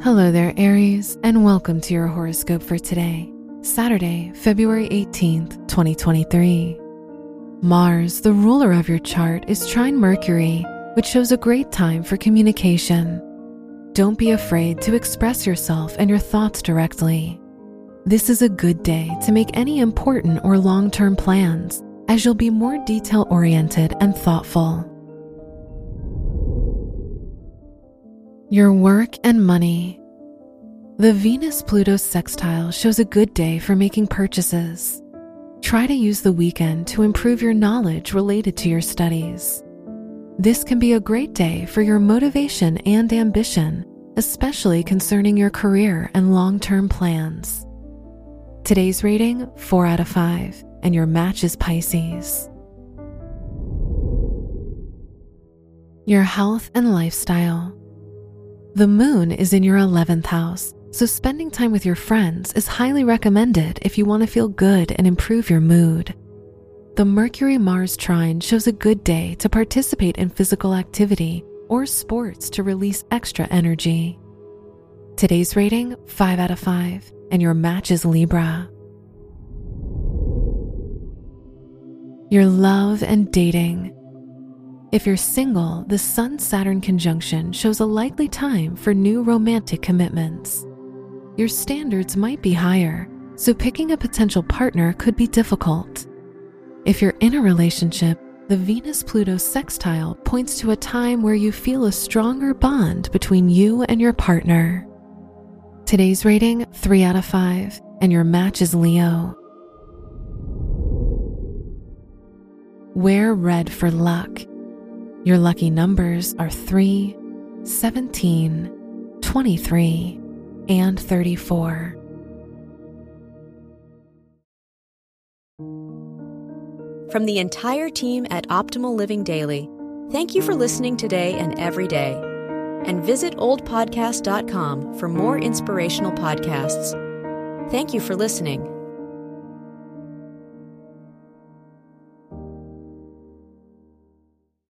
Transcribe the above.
Hello there, Aries, and welcome to your horoscope for today, Saturday, February 18th, 2023. Mars, the ruler of your chart, is trine Mercury, which shows a great time for communication. Don't be afraid to express yourself and your thoughts directly. This is a good day to make any important or long term plans, as you'll be more detail oriented and thoughtful. Your work and money. The Venus Pluto sextile shows a good day for making purchases. Try to use the weekend to improve your knowledge related to your studies. This can be a great day for your motivation and ambition, especially concerning your career and long term plans. Today's rating 4 out of 5, and your match is Pisces. Your health and lifestyle. The moon is in your 11th house, so spending time with your friends is highly recommended if you want to feel good and improve your mood. The Mercury Mars trine shows a good day to participate in physical activity or sports to release extra energy. Today's rating 5 out of 5, and your match is Libra. Your love and dating. If you're single, the Sun Saturn conjunction shows a likely time for new romantic commitments. Your standards might be higher, so picking a potential partner could be difficult. If you're in a relationship, the Venus Pluto sextile points to a time where you feel a stronger bond between you and your partner. Today's rating 3 out of 5, and your match is Leo. Wear red for luck. Your lucky numbers are 3, 17, 23, and 34. From the entire team at Optimal Living Daily, thank you for listening today and every day. And visit oldpodcast.com for more inspirational podcasts. Thank you for listening.